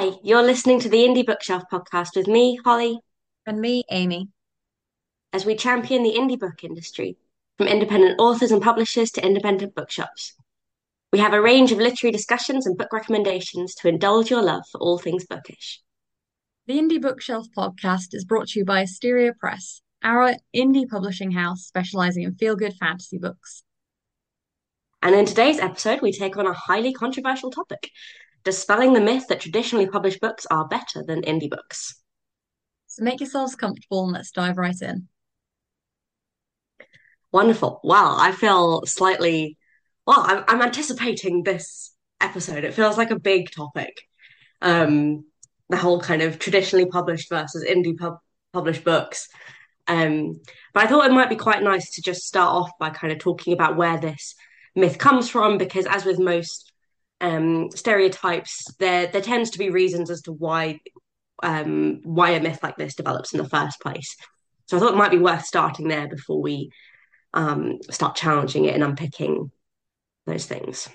Hi, you're listening to the Indie Bookshelf podcast with me, Holly, And me, Amy. as we champion the indie book industry, from independent authors and publishers to independent bookshops. We have a range of literary discussions and book recommendations to indulge your love for all things bookish. The Indie Bookshelf podcast is brought to you by Asteria Press, our indie publishing house specializing in feel good fantasy books. And in today's episode, we take on a highly controversial topic dispelling the myth that traditionally published books are better than indie books. So make yourselves comfortable and let's dive right in. Wonderful. Wow, I feel slightly, well, I'm, I'm anticipating this episode. It feels like a big topic. Um, the whole kind of traditionally published versus indie pub published books. Um, but I thought it might be quite nice to just start off by kind of talking about where this myth comes from, because as with most um, stereotypes, there there tends to be reasons as to why um, why a myth like this develops in the first place. So I thought it might be worth starting there before we um, start challenging it and unpicking those things.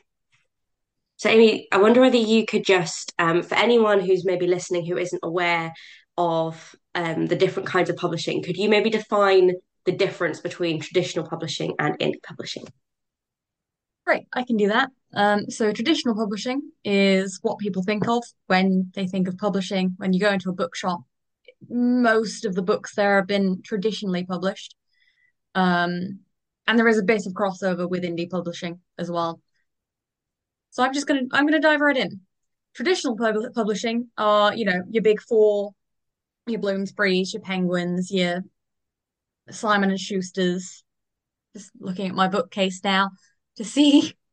So, Amy, I wonder whether you could just, um, for anyone who's maybe listening who isn't aware of um, the different kinds of publishing, could you maybe define the difference between traditional publishing and indie publishing? Great, I can do that. Um, so traditional publishing is what people think of when they think of publishing. When you go into a bookshop, most of the books there have been traditionally published. Um, and there is a bit of crossover with indie publishing as well. So I'm just gonna I'm gonna dive right in. Traditional pub publishing are, you know, your big four, your Bloomsburys, your Penguins, your Simon and Schuster's. Just looking at my bookcase now to see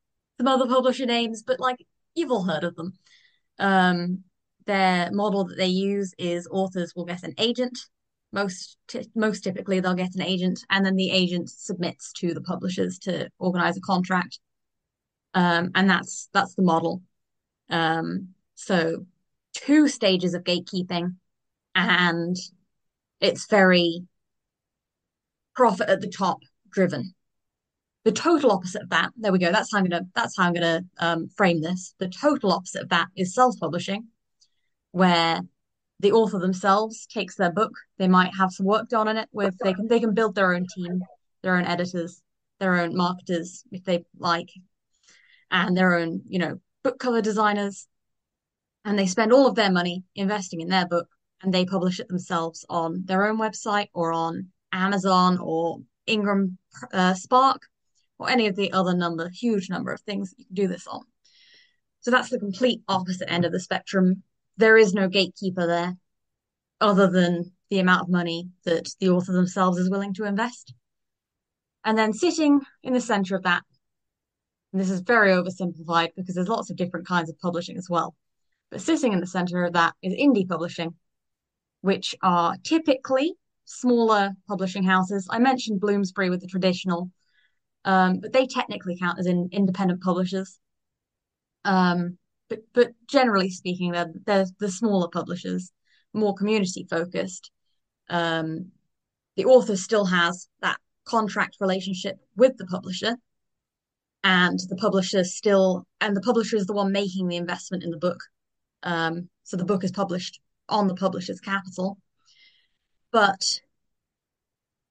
some other publisher names, but like you've all heard of them. Um, their model that they use is authors will get an agent. Most most typically they'll get an agent, and then the agent submits to the publishers to organize a contract. Um, and that's that's the model. Um, so two stages of gatekeeping, and it's very profit at the top driven. The total opposite of that, there we go. That's how I'm gonna that's how I'm gonna um, frame this. The total opposite of that is self-publishing, where the author themselves takes their book. They might have some work done on it with they can they can build their own team, their own editors, their own marketers if they like, and their own, you know, book cover designers. And they spend all of their money investing in their book and they publish it themselves on their own website or on Amazon or Ingram uh, Spark or any of the other number, huge number of things that you can do this on. So that's the complete opposite end of the spectrum. There is no gatekeeper there other than the amount of money that the author themselves is willing to invest. And then sitting in the center of that, and this is very oversimplified because there's lots of different kinds of publishing as well. But sitting in the center of that is indie publishing, which are typically smaller publishing houses. I mentioned Bloomsbury with the traditional, um, but they technically count as in independent publishers. Um, but but generally speaking, they're they're the smaller publishers, more community focused. Um, the author still has that contract relationship with the publisher, and the publisher still and the publisher is the one making the investment in the book. Um, so the book is published on the publisher's capital, but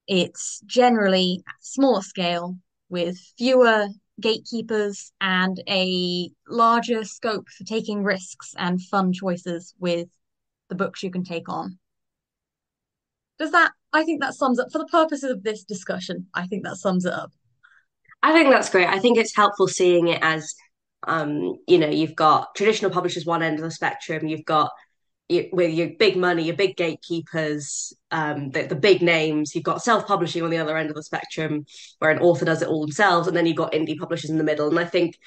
it's generally at smaller scale with fewer gatekeepers and a larger scope for taking risks and fun choices with the books you can take on. Does that, I think that sums up, for the purposes of this discussion, I think that sums it up. I think that's great. I think it's helpful seeing it as, um, you know, you've got traditional publishers one end of the spectrum, you've got with your big money, your big gatekeepers, um, the, the big names. You've got self-publishing on the other end of the spectrum, where an author does it all themselves, and then you've got indie publishers in the middle. And I think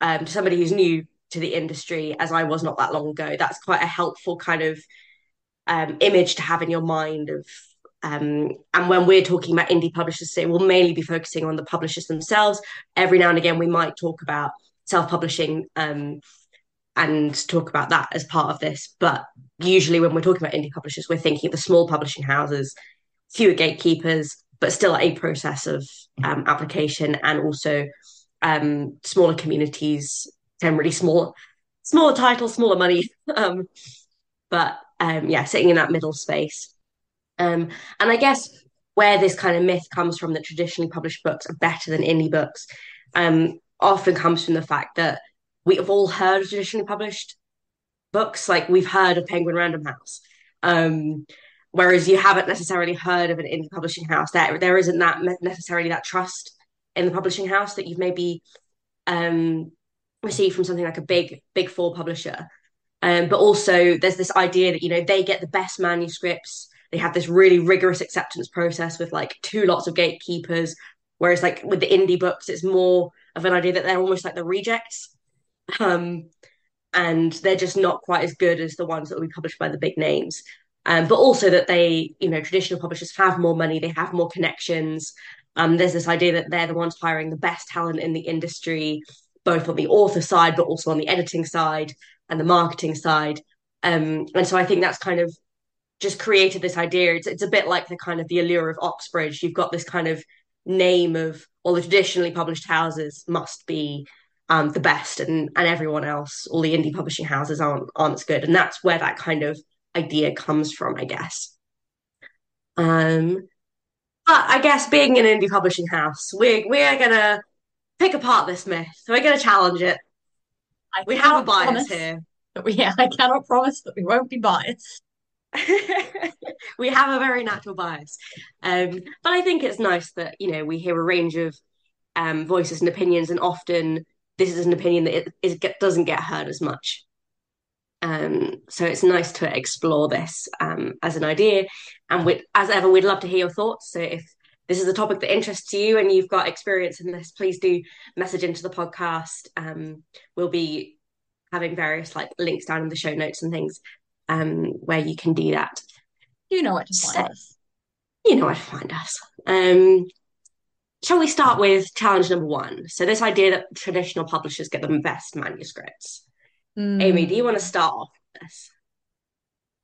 um, to somebody who's new to the industry, as I was not that long ago, that's quite a helpful kind of um, image to have in your mind of. Um, and when we're talking about indie publishers, say we'll mainly be focusing on the publishers themselves. Every now and again, we might talk about self-publishing um, and talk about that as part of this. But usually, when we're talking about indie publishers, we're thinking of the small publishing houses, fewer gatekeepers, but still a process of um, application and also um, smaller communities, generally small, smaller title, smaller money. Um, but um, yeah, sitting in that middle space. Um, and I guess where this kind of myth comes from that traditionally published books are better than indie books um, often comes from the fact that we have all heard of traditionally published books. Like we've heard of Penguin Random House. Um, whereas you haven't necessarily heard of an indie publishing house. There, there isn't that necessarily that trust in the publishing house that you've maybe um, received from something like a big, big four publisher. Um, but also, there's this idea that you know they get the best manuscripts. They have this really rigorous acceptance process with like two lots of gatekeepers. Whereas, like with the indie books, it's more of an idea that they're almost like the rejects. Um, and they're just not quite as good as the ones that will be published by the big names. Um, but also that they, you know, traditional publishers have more money, they have more connections. Um, there's this idea that they're the ones hiring the best talent in the industry, both on the author side, but also on the editing side and the marketing side. Um, and so I think that's kind of just created this idea. It's, it's a bit like the kind of the allure of Oxbridge. You've got this kind of name of all the traditionally published houses must be um, the best, and and everyone else, all the indie publishing houses aren't aren't as good, and that's where that kind of idea comes from, I guess. Um, but I guess being an indie publishing house, we're we're gonna pick apart this myth. So we're gonna challenge it. I we have a bias promise here. But we, yeah, I cannot promise that we won't be biased. we have a very natural bias. Um, but I think it's nice that, you know, we hear a range of um, voices and opinions, and often this is an opinion that it, it doesn't get heard as much. Um, so it's nice to explore this um, as an idea. And as ever, we'd love to hear your thoughts. So if this is a topic that interests you and you've got experience in this, please do message into the podcast. Um, we'll be having various like links down in the show notes and things um, where you can do that. You know what to find so, us. You know where to find us. Shall we start with challenge number one? So this idea that traditional publishers get the best manuscripts. Mm. Amy, do you want to start off with this?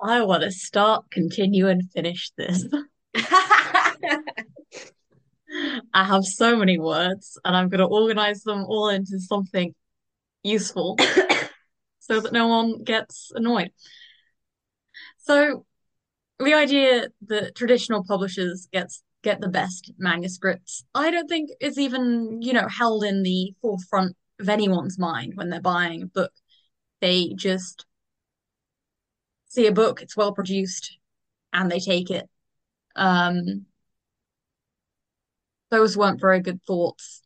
I want to start, continue, and finish this. I have so many words, and I'm going to organize them all into something useful so that no one gets annoyed. So, the idea that traditional publishers gets get the best manuscripts, I don't think it's even, you know, held in the forefront of anyone's mind when they're buying a book. They just see a book, it's well produced, and they take it. Um, those weren't very good thoughts.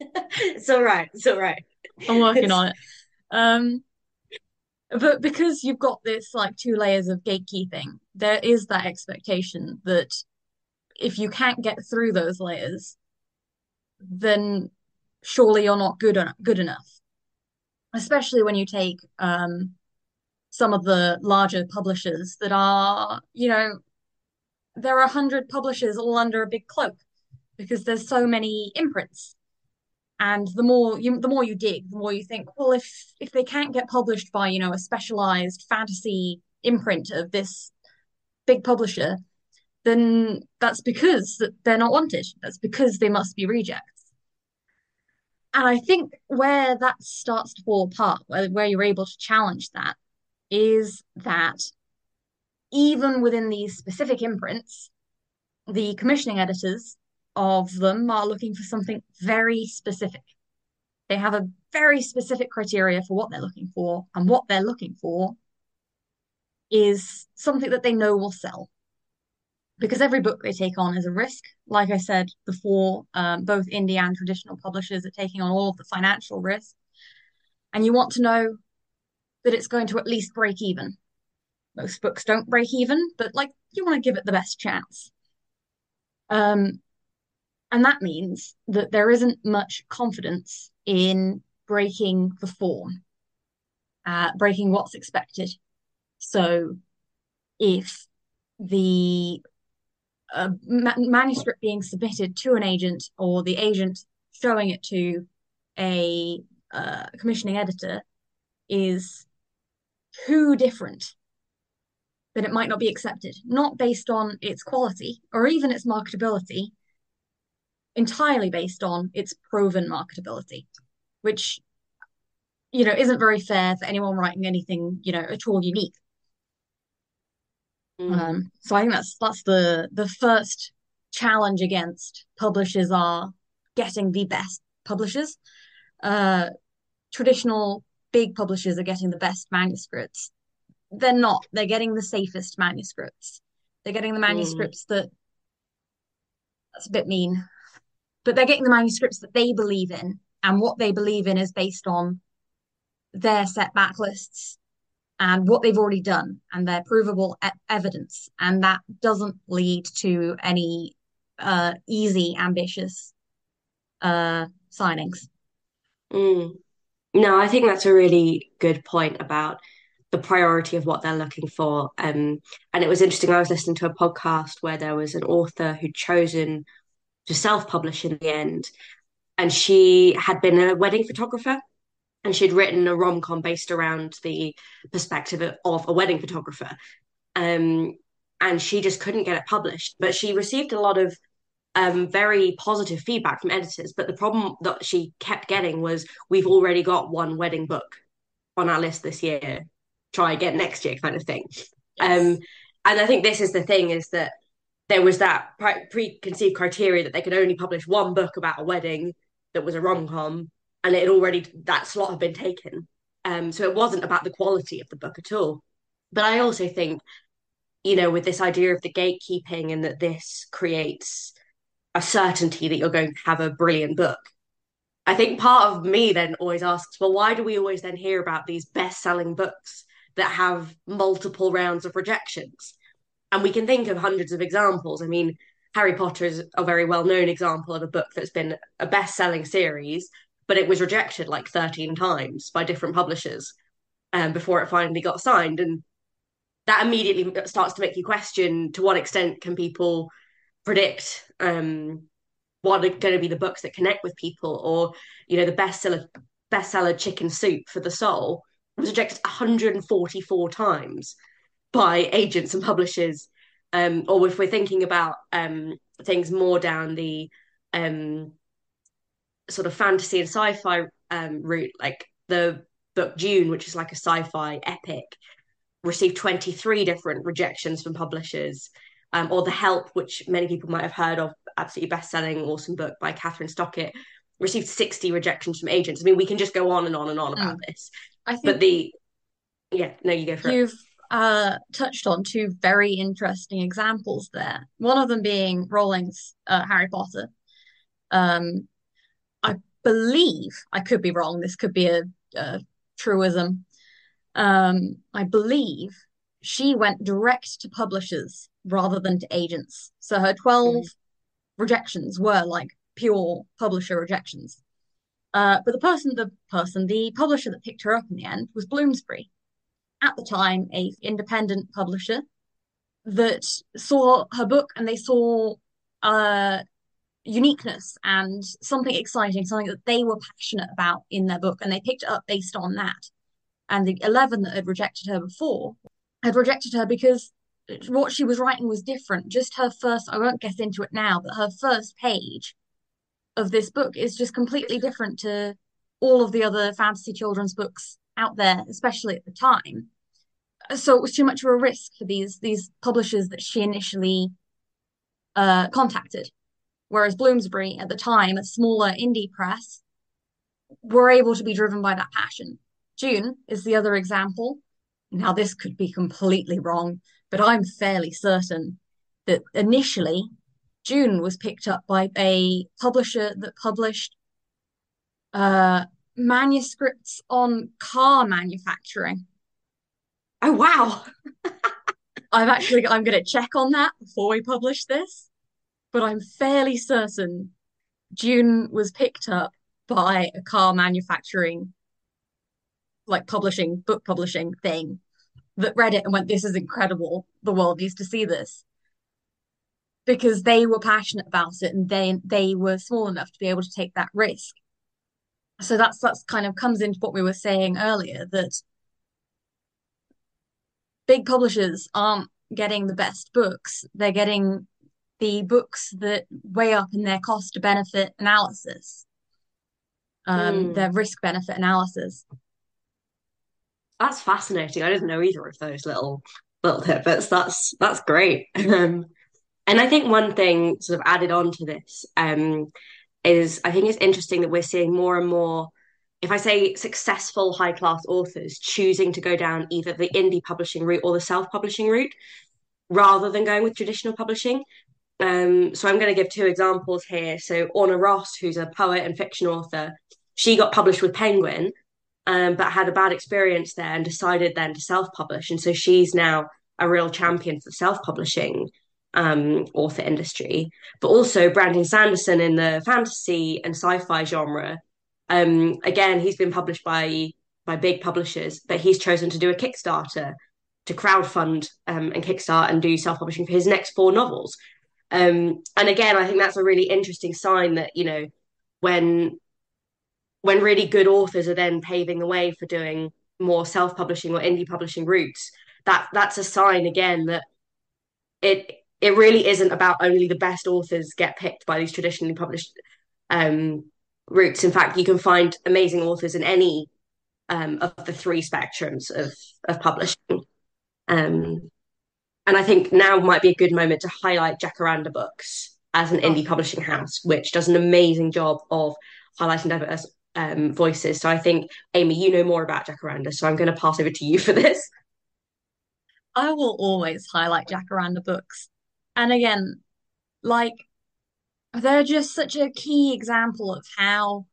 it's all right. It's all right. I'm working on it. Um, but because you've got this like two layers of gatekeeping, there is that expectation that if you can't get through those layers, then surely you're not good enough. Good enough, especially when you take um, some of the larger publishers that are, you know, there are a hundred publishers all under a big cloak because there's so many imprints and the more you the more you dig the more you think well if if they can't get published by you know a specialized fantasy imprint of this big publisher then that's because they're not wanted. That's because they must be rejects. And i think where that starts to fall apart where, where you're able to challenge that is that even within these specific imprints the commissioning editors of them are looking for something very specific. They have a very specific criteria for what they're looking for, and what they're looking for is something that they know will sell. Because every book they take on is a risk. Like I said before, um, both indie and traditional publishers are taking on all of the financial risk. And you want to know that it's going to at least break even. Most books don't break even, but like you want to give it the best chance. Um, and that means that there isn't much confidence in breaking the form, uh, breaking what's expected. So if the uh, ma- manuscript being submitted to an agent or the agent showing it to a uh, commissioning editor is too different then it might not be accepted, not based on its quality or even its marketability, entirely based on its proven marketability, which you know, isn't very fair for anyone writing anything, you know, at all unique. Mm, Um, so I think that's that's the the first challenge against publishers are getting the best publishers. Uh, traditional big publishers are getting the best manuscripts. They're not. They're getting the safest manuscripts. They're getting the mm, manuscripts that that's a bit mean, but they're getting the manuscripts that they believe in, and what they believe in is based on their set backlists and what they've already done and their provable e- evidence. And that doesn't lead to any uh, easy, ambitious uh, signings. mm. No, I think that's a really good point about the priority of what they're looking for. Um, and it was interesting. I was listening to a podcast where there was an author who'd chosen to self-publish in the end, and she had been a wedding photographer, and she'd written a rom-com based around the perspective of a wedding photographer. Um, and she just couldn't get it published, but she received a lot of um, very positive feedback from editors. But the problem that she kept getting was, we've already got one wedding book on our list this year. Try again next year, kind of thing. Um, and I think this is the thing: is that there was that pre- preconceived criteria that they could only publish one book about a wedding that was a rom com, and it already that slot had been taken. Um, so it wasn't about the quality of the book at all. But I also think, you know, with this idea of the gatekeeping and that this creates a certainty that you're going to have a brilliant book. I think part of me then always asks, well, why do we always then hear about these best selling books that have multiple rounds of rejections? And we can think of hundreds of examples. I mean, Harry Potter is a very well known example of a book that's been a best selling series, but it was rejected like 13 times by different publishers um, before it finally got signed. And that immediately starts to make you question to what extent can people predict um, what are going to be the books that connect with people or you know the bestseller bestseller chicken soup for the soul was rejected 144 times by agents and publishers um, or if we're thinking about um, things more down the um, sort of fantasy and sci-fi um, route like the book Dune, which is like a sci-fi epic received 23 different rejections from publishers um, or The Help, which many people might have heard of, absolutely best-selling, awesome book by Kathryn Stockett, received 60 rejections from agents. I mean, we can just go on and on and on about Mm. this. I think But the, yeah, no, you go for it. Uh, touched on two very interesting examples there. One of them being Rowling's uh, Harry Potter. Um, I believe, I could be wrong, this could be a, a truism. Um, I believe she went direct to publishers rather than to agents. So her 12 Mm, rejections were like pure publisher rejections. Uh, but the person, the person, the publisher that picked her up in the end was Bloomsbury, at the time a independent publisher that saw her book and they saw uh, uniqueness and something exciting, something that they were passionate about in their book, and they picked it up based on that. And the 11 that had rejected her before had rejected her because what she was writing was different. Just her first, I won't get into it now, but her first page of this book is just completely different to all of the other fantasy children's books out there, especially at the time. So it was too much of a risk for these these publishers that she initially uh, contacted. Whereas Bloomsbury at the time, a smaller indie press, were able to be driven by that passion. Dune is the other example. Now, this could be completely wrong, but I'm fairly certain that initially Dune was picked up by a publisher that published uh, manuscripts on car manufacturing. Oh, wow. I'm actually, I'm going to check on that before we publish this, but I'm fairly certain Dune was picked up by a car manufacturing, like publishing, book publishing thing that read it and went, This is incredible. The world needs to see this. Because they were passionate about it and they they were small enough to be able to take that risk. So that's that's kind of comes into what we were saying earlier that big publishers aren't getting the best books. They're getting the books that weigh up in their cost to benefit analysis, um, Mm, their risk benefit analysis. that's fascinating. I didn't know either of those little little tidbits. That's that's great. Um, and I think one thing sort of added on to this um, is I think it's interesting that we're seeing more and more, if I say successful high class authors choosing to go down either the indie publishing route or the self publishing route rather than going with traditional publishing. Um, so I'm going to give two examples here. So Orna Ross, who's a poet and fiction author, she got published with Penguin, um, but had a bad experience there and decided then to self-publish. And so she's now a real champion for self-publishing um, author industry. But also Brandon Sanderson in the fantasy and sci-fi genre. Um, again, he's been published by by big publishers, but he's chosen to do a Kickstarter to crowdfund um, and kickstart and do self-publishing for his next four novels. Um, and again, I think that's a really interesting sign that you know when when really good authors are then paving the way for doing more self-publishing or indie publishing routes, that that's a sign again that it it really isn't about only the best authors get picked by these traditionally published um, routes. In fact, you can find amazing authors in any um, of the three spectrums of of publishing. Um, and I think now might be a good moment to highlight Jacaranda Books as an indie publishing house, which does an amazing job of highlighting diverse um, voices. So I think, Amy, you know more about Jacaranda, so I'm going to pass over to you for this. I will always highlight Jacaranda books. And again, like they're just such a key example of how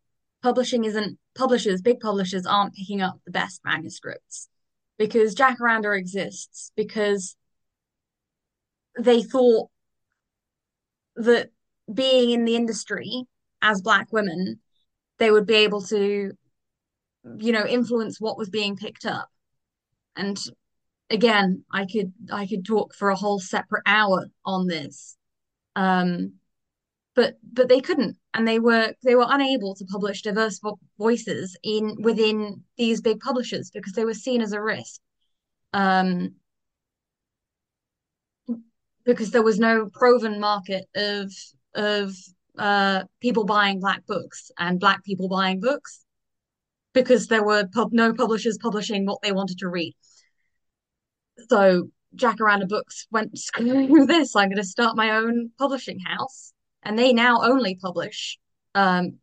publishing isn't publishers, big publishers aren't picking up the best manuscripts because Jacaranda exists because they thought that being in the industry as black women, they would be able to, you know, influence what was being picked up. And again, I could I could talk for a whole separate hour on this. Um, but but they couldn't, and they were they were unable to publish diverse vo voices in within these big publishers because they were seen as a risk. Um, because there was no proven market of of uh, people buying black books and black people buying books because there were pub- no publishers publishing what they wanted to read. So Jacaranda Books went, screw this, I'm going to start my own publishing house. And they now only publish um,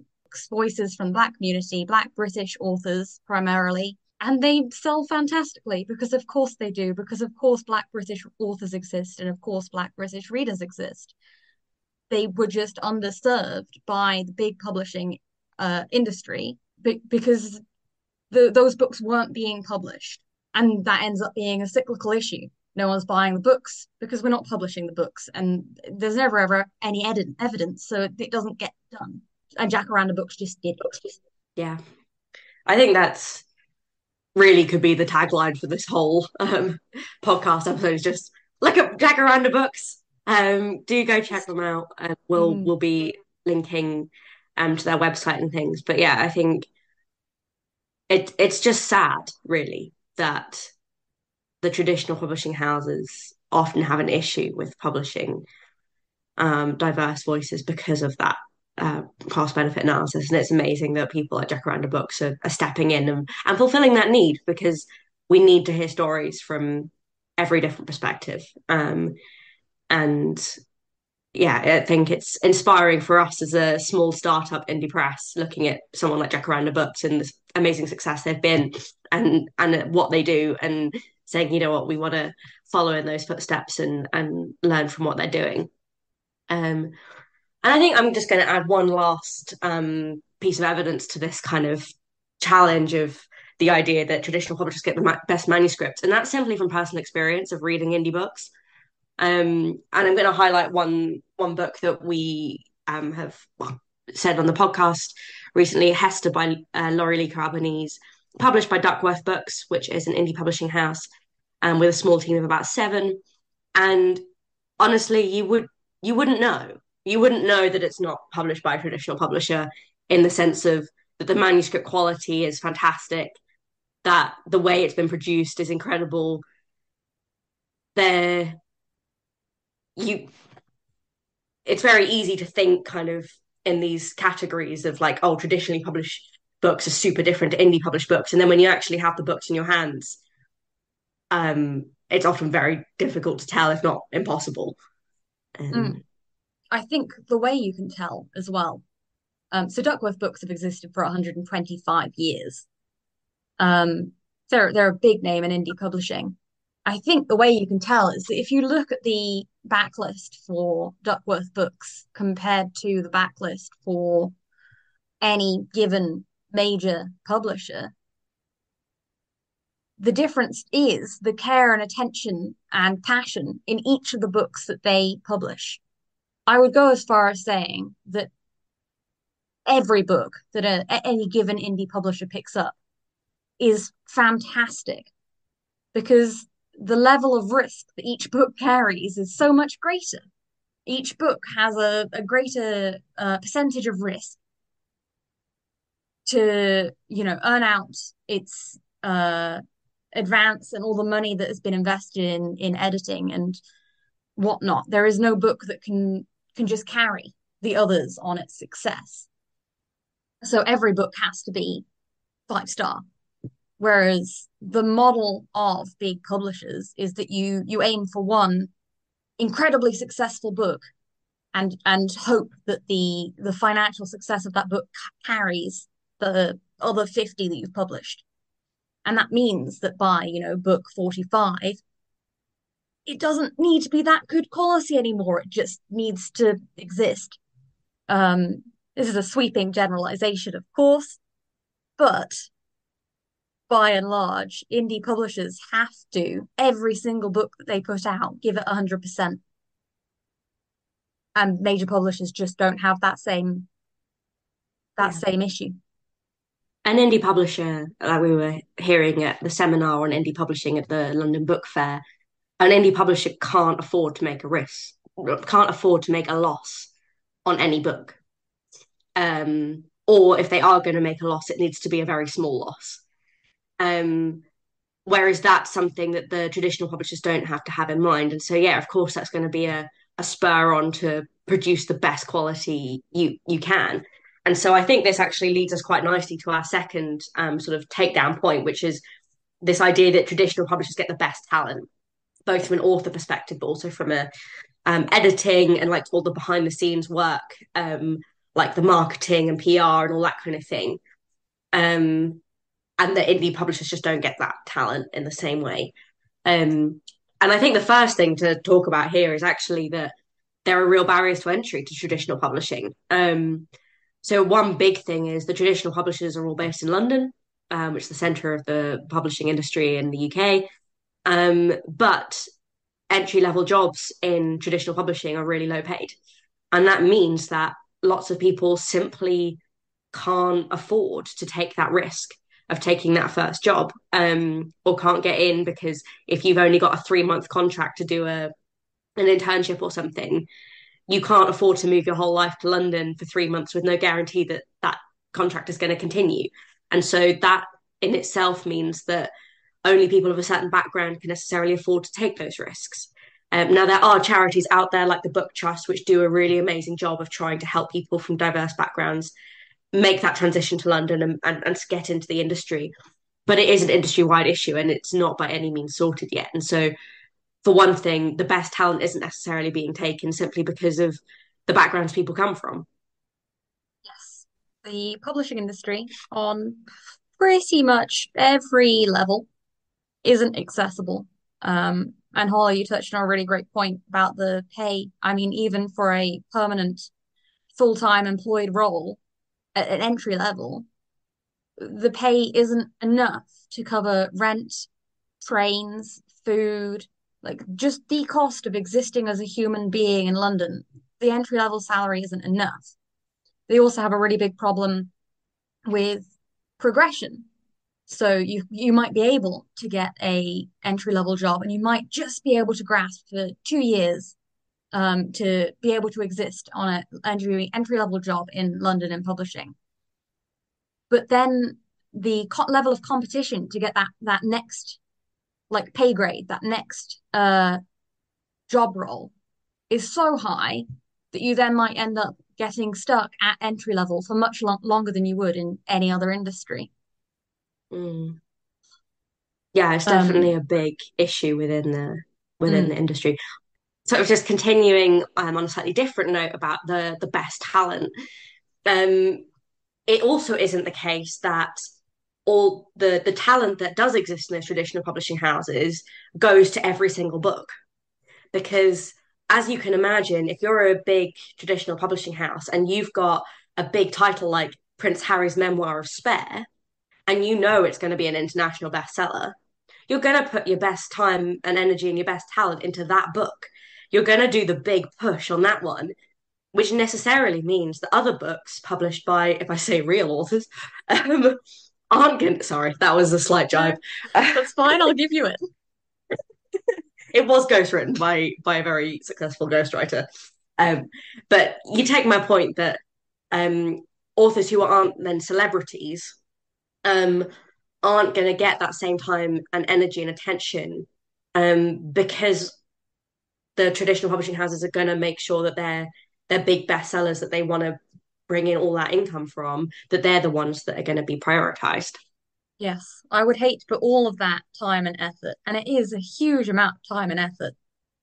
voices from the Black community, Black British authors primarily. And they sell fantastically because, of course, they do, because, of course, Black British authors exist, and of course, Black British readers exist. They were just underserved by the big publishing uh, industry because the, those books weren't being published and that ends up being a cyclical issue. No one's buying the books because we're not publishing the books, and there's never ever any ed- evidence, so it doesn't get done. And Jacaranda Books just did. Yeah, I think that's really could be the tagline for this whole um, podcast episode. Is just look at Jacaranda Books. Um, do go check them out. and we'll mm. we'll be linking um to their website and things. But yeah, I think it it's just sad, really, that the traditional publishing houses often have an issue with publishing um, diverse voices because of that uh, cost benefit analysis. And it's amazing that people like Jacaranda Books are, are stepping in and, and fulfilling that need because we need to hear stories from every different perspective. Um, and yeah, I think it's inspiring for us as a small startup indie press looking at someone like Jacaranda Books and the amazing success they've been and and what they do and saying, you know what, we want to follow in those footsteps and and learn from what they're doing. Um, and I think I'm just going to add one last um, piece of evidence to this kind of challenge of the idea that traditional publishers get the ma- best manuscripts, and that's simply from personal experience of reading indie books. Um, and I'm going to highlight one one book that we um, have said on the podcast recently, Hester by uh, Laurie Lico Albanese, published by Duckworth Books, which is an indie publishing house, um, with a small team of about seven. And honestly, you would you wouldn't know. You wouldn't know that it's not published by a traditional publisher in the sense of that the manuscript quality is fantastic, that the way it's been produced is incredible. There you it's very easy to think kind of in these categories of like oh traditionally published books are super different to indie published books. And then when you actually have the books in your hands, um, it's often very difficult to tell, if not impossible. Mm. Um, I think the way you can tell as well. Um, so Duckworth books have existed for 125 years. Um, they're they're a big name in indie publishing. I think the way you can tell is that if you look at the backlist for Duckworth books compared to the backlist for any given major publisher, the difference is the care and attention and passion in each of the books that they publish. I would go as far as saying that every book that a, any given indie publisher picks up is fantastic because the level of risk that each book carries is so much greater. Each book has a, a greater uh, percentage of risk to, you know, earn out its uh, advance and all the money that has been invested in in editing and whatnot. There is no book that can can just carry the others on its success. So every book has to be five star. Whereas the model of big publishers is that you you aim for one incredibly successful book and and hope that the the financial success of that book carries the other 50 that you've published. And that means that by, you know, book 45, it doesn't need to be that good quality anymore. It just needs to exist. Um, this is a sweeping generalization, of course, but by and large, indie publishers have to, every single book that they put out, give it 100%. And major publishers just don't have that same that Yeah. same issue. an indie publisher, like we were hearing at the seminar on indie publishing at the London Book Fair, an indie publisher can't afford to make a risk, can't afford to make a loss on any book. Um, or if they are going to make a loss, it needs to be a very small loss. Um, whereas that's something that the traditional publishers don't have to have in mind. And so, yeah, of course, that's going to be a, a spur on to produce the best quality you you can. And so, I think this actually leads us quite nicely to our second um, sort of takedown point, which is this idea that traditional publishers get the best talent, both from an author perspective, but also from a um, editing and like all the behind the scenes work, um, like the marketing and PR and all that kind of thing. Um, and the indie publishers just don't get that talent in the same way. Um, and I think the first thing to talk about here is actually that there are real barriers to entry to traditional publishing. Um, so one big thing is the traditional publishers are all based in London, um, which is the centre of the publishing industry in the UK. Um, but entry level jobs in traditional publishing are really low paid. And that means that lots of people simply can't afford to take that risk of taking that first job um, or can't get in because if you've only got a three month contract to do a an internship or something, you can't afford to move your whole life to London for three months with no guarantee that that contract is going to continue. And so that in itself means that only people of a certain background can necessarily afford to take those risks. Um, now, there are charities out there like the Book Trust, which do a really amazing job of trying to help people from diverse backgrounds make that transition to London and, and, and get into the industry. But it is an industry wide issue and it's not by any means sorted yet. And so, for one thing, the best talent isn't necessarily being taken simply because of the backgrounds people come from. Yes. The publishing industry on pretty much every level isn't accessible. Um, and Holly, you touched on a really great point about the pay. I mean, even for a permanent full-time employed role at an entry level, the pay isn't enough to cover rent, trains, food, like just the cost of existing as a human being in London. The entry level salary isn't enough. They also have a really big problem with progression. So you you might be able to get a entry level job and you might just be able to grasp for two years um, to be able to exist on an entry level job in London in publishing. But then the co- level of competition to get that that next like pay grade, that next uh, job role is so high that you then might end up getting stuck at entry level for much lo longer than you would in any other industry. Mm. Yeah, it's Um, definitely a big issue within the within the mm, industry. So just continuing um, on a slightly different note about the the best talent. Um, it also isn't the case that all the the talent that does exist in those traditional publishing houses goes to every single book because as you can imagine if you're a big traditional publishing house and you've got a big title like Prince Harry's memoir of spare and you know it's going to be an international bestseller you're going to put your best time and energy and your best talent into that book you're going to do the big push on that one which necessarily means that other books published by, if I say real authors, um, aren't going to. Sorry, that was a slight jibe. that's fine. I'll give you it. it was ghostwritten by by a very successful ghostwriter. Um, but you take my point that um, authors who aren't then celebrities um, aren't going to get that same time and energy and attention um, because the traditional publishing houses are going to make sure that they're they're big bestsellers that they want to bring in all that income from that they're the ones that are going to be prioritized Yes, I would hate to put all of that time and effort, and it is a huge amount of time and effort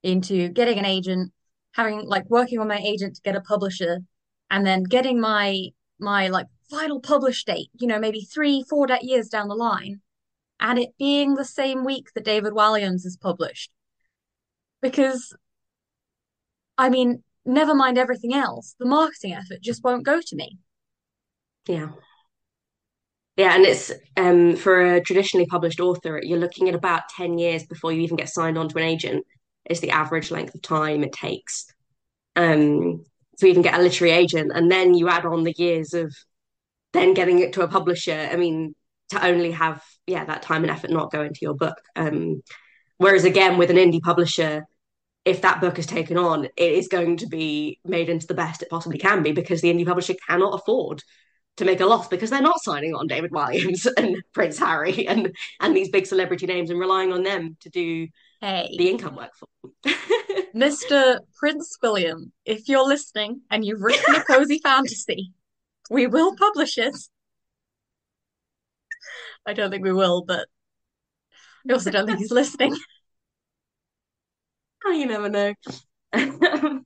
into getting an agent, having like working on my agent to get a publisher, and then getting my my like final publish date, you know, maybe three, four years down the line, and it being the same week that David Walliams is published. Because I mean, never mind everything else, the marketing effort just won't go to me. yeah. Yeah and it's um for a traditionally published author you're looking at about 10 years before you even get signed on to an agent is the average length of time it takes um to even get a literary agent. And then you add on the years of then getting it to a publisher. I mean to only have yeah that time and effort not go into your book. Um whereas again with an indie publisher if that book is taken on, it is going to be made into the best it possibly can be because the indie publisher cannot afford to make a loss because they're not signing on David Walliams and Prince Harry and and these big celebrity names and relying on them to do Hey, the income work for them. Mr. Prince William, if you're listening and you've written a cozy fantasy, we will publish it. I don't think we will, but I also don't think he's listening. Oh, you never know.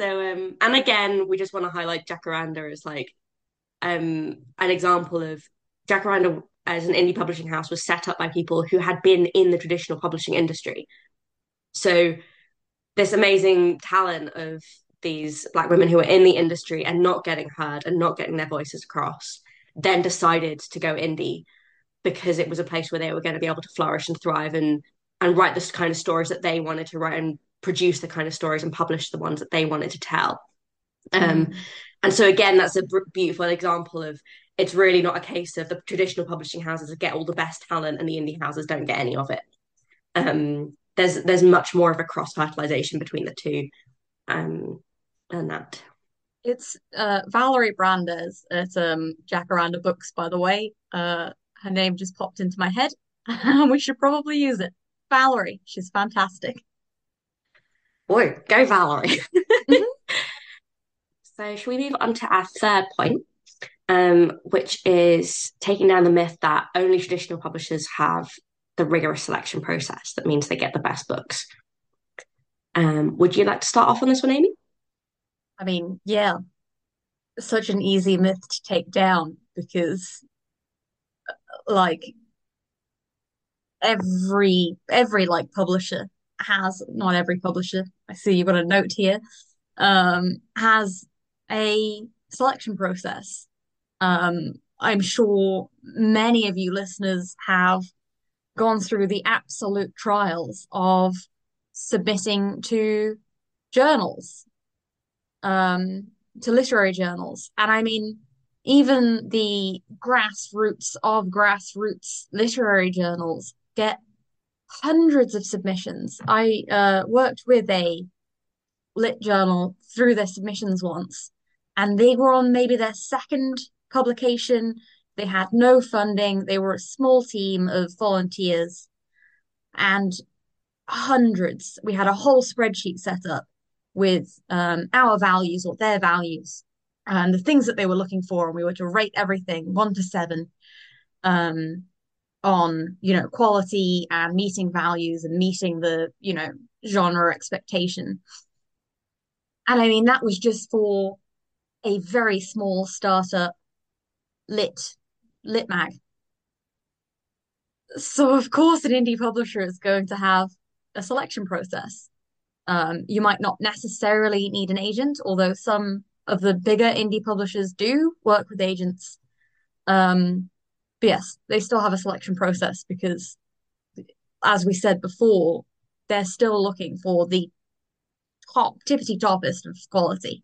so um and again we just want to highlight Jacaranda as like um an example of Jacaranda as an indie publishing house was set up by people who had been in the traditional publishing industry. So this amazing talent of these black women who are in the industry and not getting heard and not getting their voices across then decided to go indie because it was a place where they were going to be able to flourish and thrive and and write the kind of stories that they wanted to write and produce the kind of stories and publish the ones that they wanted to tell um Mm. and so again that's a beautiful example of it's really not a case of the traditional publishing houses get all the best talent and the indie houses don't get any of it um there's there's much more of a cross fertilization between the two um, and that. It's uh, Valerie Brandes at um, Jacaranda Books, by the way. Uh, her name just popped into my head. We should probably use it. Valerie, she's fantastic. Boy, go Valerie. Mhm. so, should we move on to our third point, um, which is taking down the myth that only traditional publishers have the rigorous selection process that means they get the best books. Um, would you like to start off on this one, Amy? I mean, yeah, such an easy myth to take down because, like, every every like publisher has not every publisher. I see you've got a note here. Um, has a selection process. Um, I'm sure many of you listeners have gone through the absolute trials of submitting to journals, um, to literary journals. And I mean, even the grassroots of grassroots literary journals get hundreds of submissions. I uh, worked with a lit journal through their submissions once, and they were on maybe their second publication. They had no funding. They were a small team of volunteers and hundreds. We had a whole spreadsheet set up with um, our values or their values and the things that they were looking for, and we were to rate everything one to seven um, on you know quality and meeting values and meeting the you know genre expectation. And I mean that was just for a very small startup lit lit mag. So of course an indie publisher is going to have a selection process. Um, you might not necessarily need an agent, although some of the bigger indie publishers do work with agents. Um, but yes, they still have a selection process because, as we said before, they're still looking for the top, tippity toppest of quality.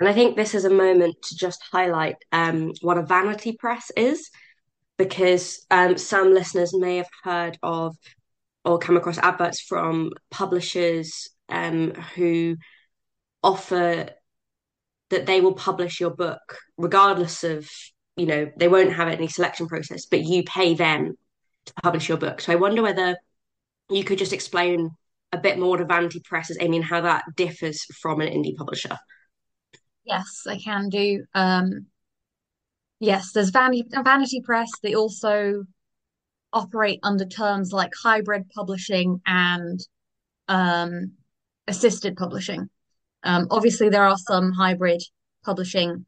And I think this is a moment to just highlight um, what a vanity press is, because um, some listeners may have heard of or come across adverts from publishers um, who offer that they will publish your book regardless of you know they won't have any selection process but you pay them to publish your book. So i wonder whether you could just explain a bit more to vanity press as amy and how that differs from an indie publisher. Yes i can do um yes there's vanity vanity press they also operate under terms like hybrid publishing and um assisted publishing. Um, obviously, there are some hybrid publishing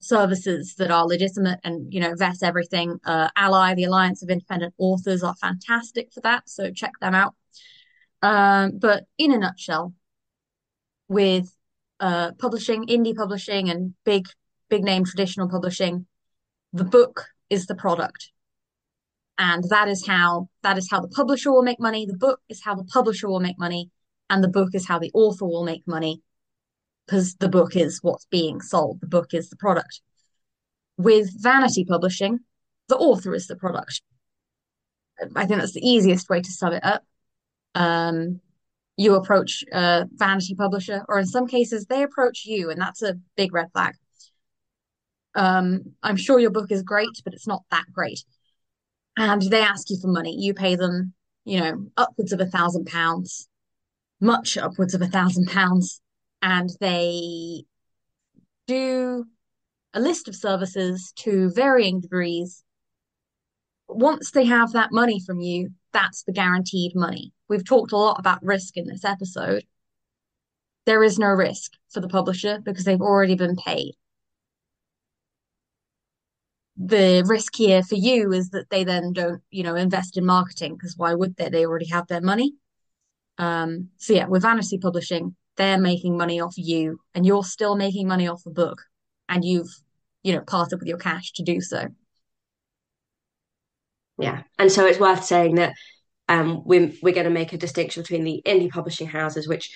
services that are legitimate and you know vet everything. Uh, ALLi, the Alliance of Independent Authors, are fantastic for that, so check them out. Um, but in a nutshell, with uh, publishing, indie publishing, and big big name traditional publishing, the book is the product, and that is how that is how the publisher will make money. The book is how the publisher will make money and the book is how the author will make money because the book is what's being sold. The book is the product. With vanity publishing, the author is the product. I think that's the easiest way to sum it up. Um, you approach a vanity publisher, or in some cases, they approach you, and that's a big red flag. Um, I'm sure your book is great, but it's not that great. And they ask you for money. You pay them, you know, upwards of a thousand pounds much upwards of a thousand pounds, and they do a list of services to varying degrees. Once they have that money from you, that's the guaranteed money. We've talked a lot about risk in this episode. There is no risk for the publisher because they've already been paid. The risk here for you is that they then don't, you know, invest in marketing because why would they? They already have their money. Um, so yeah, with Vanity Publishing, they're making money off you, and you're still making money off the book, and you've you know parted with your cash to do so. Yeah, and so it's worth saying that um, we're we're going to make a distinction between the indie publishing houses, which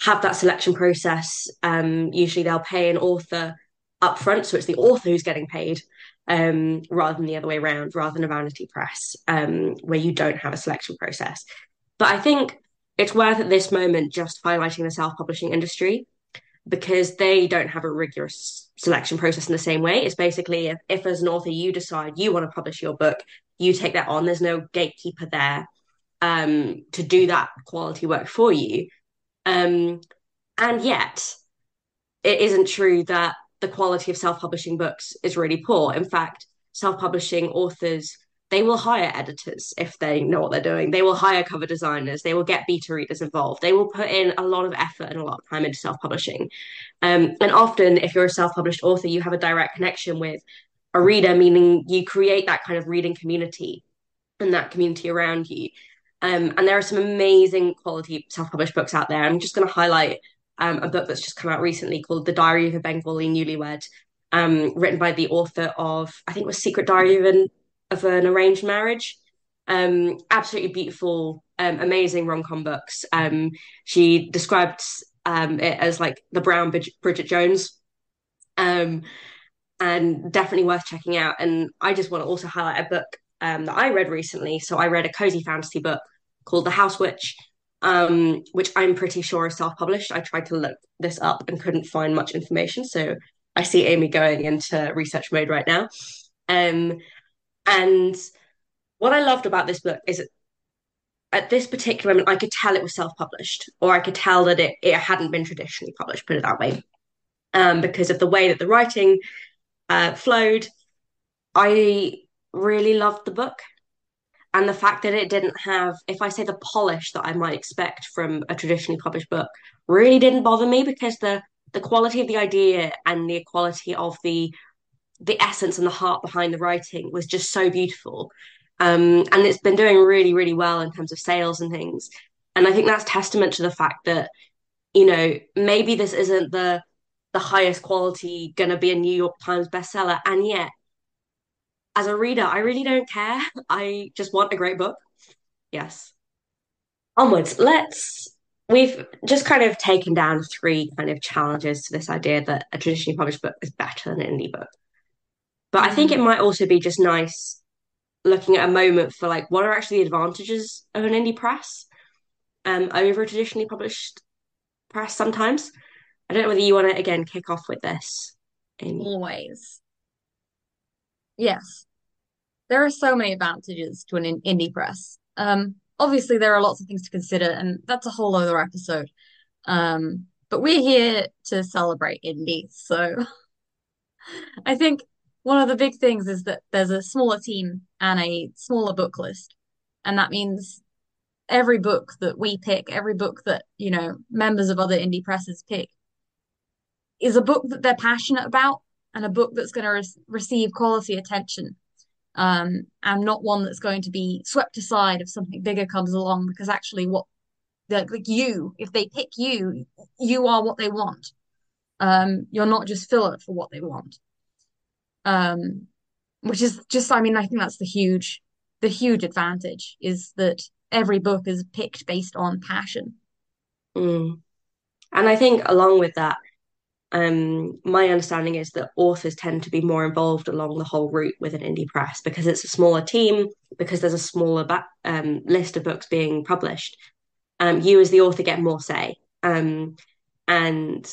have that selection process. Um, usually, they'll pay an author upfront, so it's the author who's getting paid, um, rather than the other way around, rather than a vanity press, um, where you don't have a selection process. But I think it's worth at this moment just highlighting the self-publishing industry because they don't have a rigorous selection process in the same way. It's basically if, if as an author you decide you want to publish your book, you take that on. There's no gatekeeper there um, to do that quality work for you. Um, and yet, it isn't true that the quality of self-publishing books is really poor. In fact, self-publishing authors they will hire editors if they know what they're doing. They will hire cover designers. They will get beta readers involved. They will put in a lot of effort and a lot of time into self publishing. Um, and often, if you're a self published author, you have a direct connection with a reader, meaning you create that kind of reading community and that community around you. Um, and there are some amazing quality self published books out there. I'm just going to highlight um, a book that's just come out recently called The Diary of a Bengali Newlywed, um, written by the author of, I think it was Secret Diary of an of an arranged marriage. Um, absolutely beautiful, um, amazing rom com books. Um, she described um, it as like the brown Bridget Jones, um, and definitely worth checking out. And I just want to also highlight a book um, that I read recently. So I read a cozy fantasy book called The House Witch, which I'm pretty sure is self published. I tried to look this up and couldn't find much information. So I see Amy going into research mode right now. Um, and what I loved about this book is at this particular moment, I could tell it was self-published, or I could tell that it, it hadn't been traditionally published, put it that way. Um, because of the way that the writing uh, flowed, I really loved the book. And the fact that it didn't have, if I say the polish that I might expect from a traditionally published book, really didn't bother me because the the quality of the idea and the quality of the the essence and the heart behind the writing was just so beautiful. Um, and it's been doing really, really well in terms of sales and things. And I think that's testament to the fact that, you know, maybe this isn't the the highest quality going to be a New York Times bestseller, and yet as a reader, I really don't care. I just want a great book. Yes. Onwards, let's. We've just kind of taken down three kind of challenges to this idea that a traditionally published book is better than an indie book. But I think it might also be just nice looking at a moment for like what are actually the advantages of an indie press um over a traditionally published press sometimes. I don't know whether you want to again kick off with this, Amy. Always. Yes. There are so many advantages to an in indie press. Um, obviously there are lots of things to consider, and that's a whole other episode. Um, but we're here to celebrate indies, so I think one of the big things is that there's a smaller team and a smaller book list. And that means every book that we pick, every book that, you know, members of other indie presses pick is a book that they're passionate about and a book that's going to re receive quality attention. Um, and not one that's going to be swept aside if something bigger comes along, because actually what like, like you, if they pick you, you are what they want. Um, you're not just filler for what they want. Um, which is just, I mean, I think that's the huge, the huge advantage is that every book is picked based on passion. Mm. And I think along with that, um, my understanding is that authors tend to be more involved along the whole route with an indie press because it's a smaller team, because there's a smaller ba- um, list of books being published. Um, you as the author get more say, um, and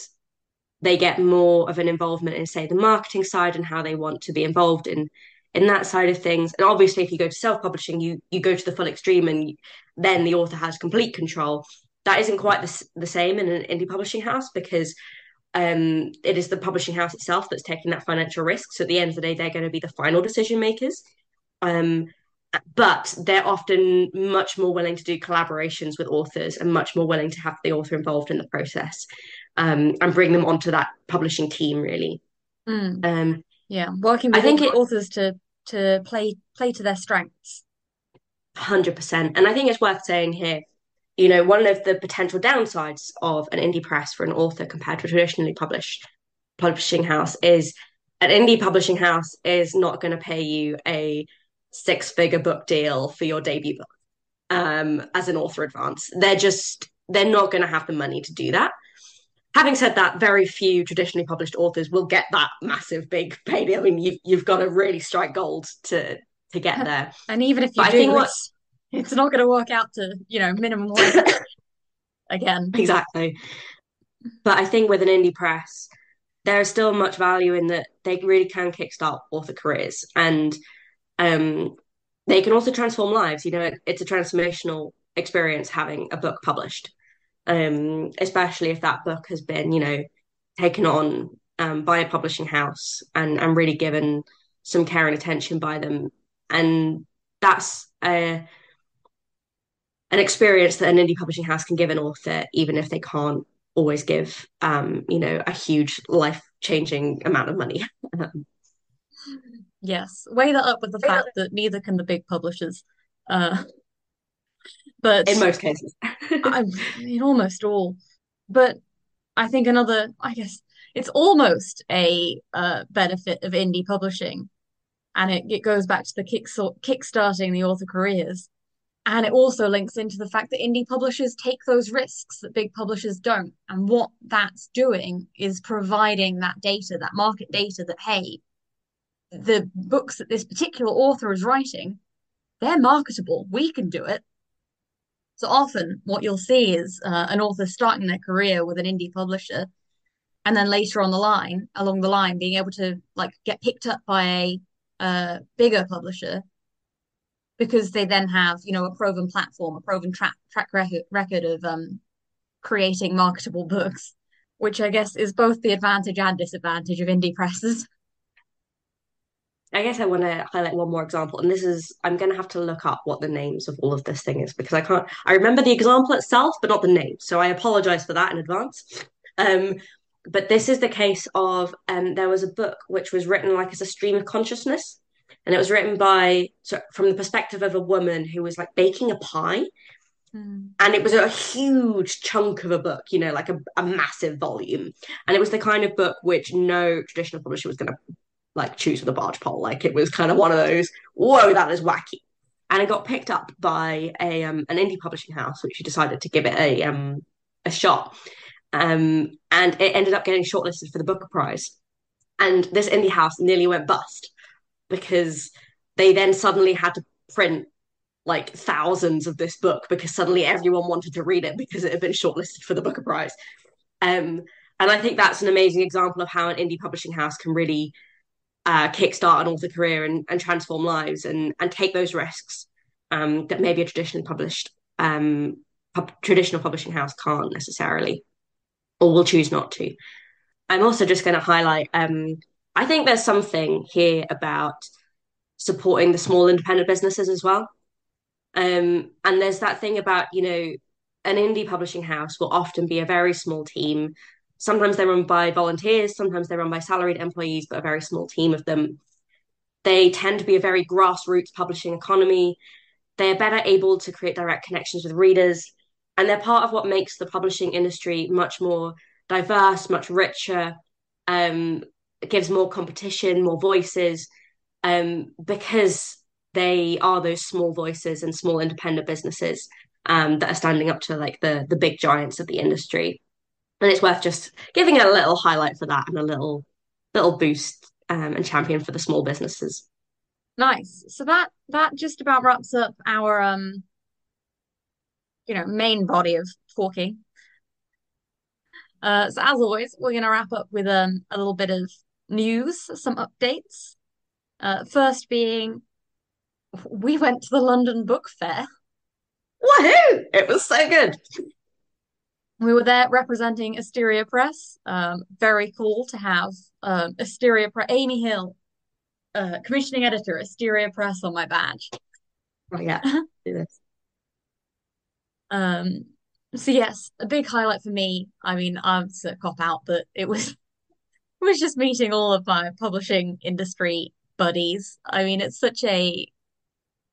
they get more of an involvement in, say, the marketing side and how they want to be involved in in that side of things. And obviously, if you go to self-publishing, you you go to the full extreme, and then the author has complete control. That isn't quite the, the same in an indie publishing house because um, it is the publishing house itself that's taking that financial risk. So at the end of the day, they're going to be the final decision makers. Um, but they're often much more willing to do collaborations with authors and much more willing to have the author involved in the process um, and bring them onto that publishing team, really. Mm, Um, yeah, working I with think it authors to to play play to their strengths. 100%. And I think it's worth saying here, you know, one of the potential downsides of an indie press for an author compared to a traditionally published publishing house is an indie publishing house is not going to pay you a six figure book deal for your debut book um, as an author advance. They're just, they're not going to have the money to do that. Having said that, very few traditionally published authors will get that massive big payday. I mean, you've, you've got to really strike gold to to get there. And even if you But I think do, what it's it's not going to work out to, you know, minimum wage again. exactly, but I think with an indie press, there is still much value in that they really can kickstart author careers and um, they can also transform lives. You know, it, it's a transformational experience having a book published, um, especially if that book has been, you know, taken on um, by a publishing house and, and really given some care and attention by them. And that's a, an experience that an indie publishing house can give an author, even if they can't always give, um, you know, a huge life changing amount of money. Yes, weigh that up with the fact that neither can the big publishers. Uh, but in most cases. I in almost all. But I think another, I guess it's almost a uh, benefit of indie publishing, and it, it goes back to the kick kickstarting the author careers. And it also links into the fact that indie publishers take those risks that big publishers don't. And what that's doing is providing that data, that market data that, hey, the books that this particular author is writing, they're marketable. We can do it. So often, what you'll see is uh, an author starting their career with an indie publisher, and then later on the line, along the line, being able to like get picked up by a bigger publisher because they then have, you know, a proven platform, a proven track track record record of um creating marketable books, which I guess is both the advantage and disadvantage of indie presses. I guess I want to highlight one more example, and this is I'm going to have to look up what the names of all of this thing is because I can't. I remember the example itself, but not the name, so I apologize for that in advance. Um, but this is the case of um, there was a book which was written like as a stream of consciousness, and it was written by so from the perspective of a woman who was like baking a pie, Mm. and it was a huge chunk of a book, you know, like a, a massive volume, and it was the kind of book which no traditional publisher was going to like choose with a barge pole. Like it was kind of one of those, whoa, that is wacky. And it got picked up by a um, an indie publishing house, which decided to give it a um, a shot. Um, and it ended up getting shortlisted for the Booker Prize. And this indie house nearly went bust because they then suddenly had to print like thousands of this book because suddenly everyone wanted to read it because it had been shortlisted for the Booker Prize. Um, and I think that's an amazing example of how an indie publishing house can really uh, kickstart an author career and, and transform lives and and take those risks um, that maybe a traditionally published um, pub- traditional publishing house can't necessarily or will choose not to. I'm also just going to highlight. Um, I think there's something here about supporting the small independent businesses as well. Um, and there's that thing about you know an indie publishing house will often be a very small team. Sometimes they're run by volunteers, sometimes they're run by salaried employees, but a very small team of them they tend to be a very grassroots publishing economy. They're better able to create direct connections with readers. And they're part of what makes the publishing industry much more diverse, much richer. Um, it gives more competition, more voices, um, because they are those small voices and small independent businesses um, that are standing up to like the the big giants of the industry. And it's worth just giving it a little highlight for that and a little little boost um, and champion for the small businesses. Nice. So that that just about wraps up our um, you know, main body of talking. Uh, so as always, we're gonna wrap up with um a little bit of news, some updates. Uh, first being we went to the London Book Fair. Woohoo! It was so good. We were there representing Asteria Press. Um, very cool to have um, Asteria Press, Amy Hill, uh, commissioning editor, Asteria Press on my badge. Oh yeah, do this. Um, so yes, a big highlight for me. I mean, I'm a cop out, but it was it was just meeting all of my publishing industry buddies. I mean, it's such a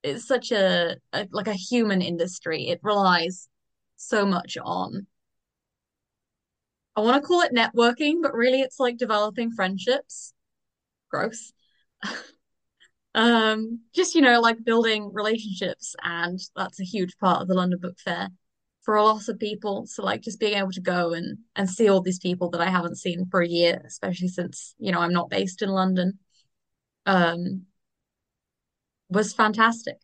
it's such a, a like a human industry. It relies so much on I want to call it networking, but really it's like developing friendships. Gross. Um, just, you know, like building relationships, and that's a huge part of the London Book Fair for a lot of people. So like just being able to go and and see all these people that I haven't seen for a year, especially since, you know, I'm not based in London, um, was fantastic.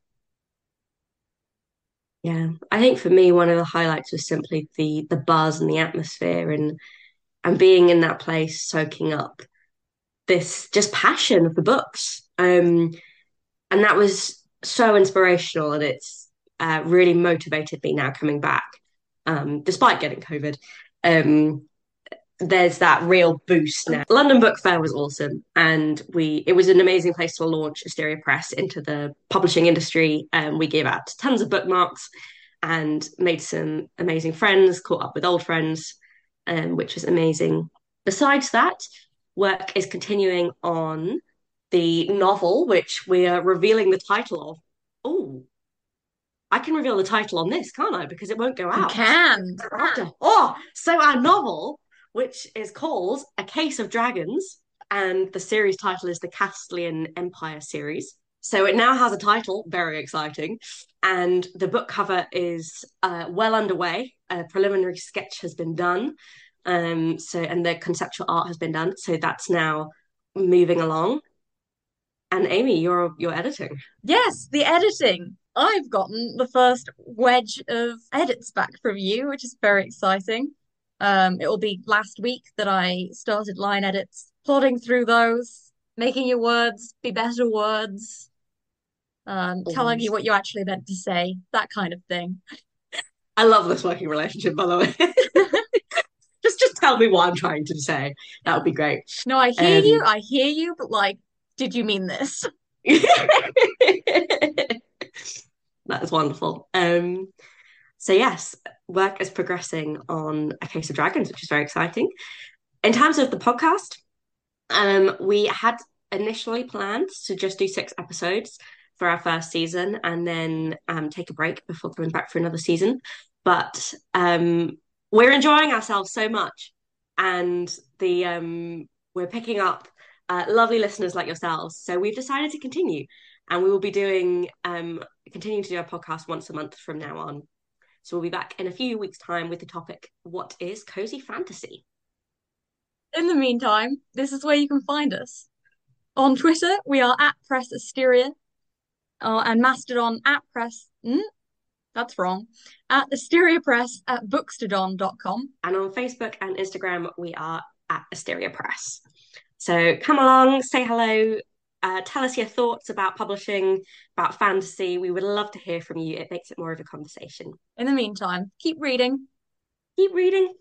Yeah, I think for me, one of the highlights was simply the the buzz and the atmosphere, and and being in that place, soaking up this just passion of the books. Um, and that was so inspirational, and it's uh, really motivated me now coming back, um, despite getting COVID. Um, there's that real boost now. London Book Fair was awesome, and we it was an amazing place to launch Asteria Press into the publishing industry. Um, we gave out tons of bookmarks and made some amazing friends, caught up with old friends, um, which was amazing. Besides that, work is continuing on the novel, which we are revealing the title of. Oh, I can reveal the title on this, can't I? Because it won't go out. You can. Oh, so our novel, which is called A Case of Dragons, and the series title is the Castilian Empire series. So it now has a title, very exciting. And the book cover is uh, well underway. A preliminary sketch has been done. Um, so and the conceptual art has been done. So that's now moving along. And Amy, you're you're editing. Yes, the editing. I've gotten the first wedge of edits back from you, which is very exciting. Um, it will be last week that I started line edits, plodding through those, making your words be better words. um, telling you what you actually meant to say, that kind of thing. I love this working relationship, by the way. just just tell me what I'm trying to say. That would be great. No, I hear you, Um, I hear you, but like, did you mean this? that is wonderful. Um, so yes, work is progressing on A Case of Dragons, which is very exciting. In terms of the podcast, um, we had initially planned to just do six episodes for our first season and then um, take a break before coming back for another season. But um, we're enjoying ourselves so much, and the um, we're picking up uh, lovely listeners like yourselves. So we've decided to continue, and we will be doing um, continuing to do our podcast once a month from now on. So we'll be back in a few weeks' time with the topic: What is cozy fantasy? In the meantime, this is where you can find us. On Twitter, we are at Press Asteria, uh, and Mastodon at Press. Mm, that's wrong. At Asteria Press at bookstodon.com. And on Facebook and Instagram, we are at Asteria Press. So come along, say hello, uh, tell us your thoughts about publishing, about fantasy. We would love to hear from you. It makes it more of a conversation. In the meantime, keep reading. Keep reading.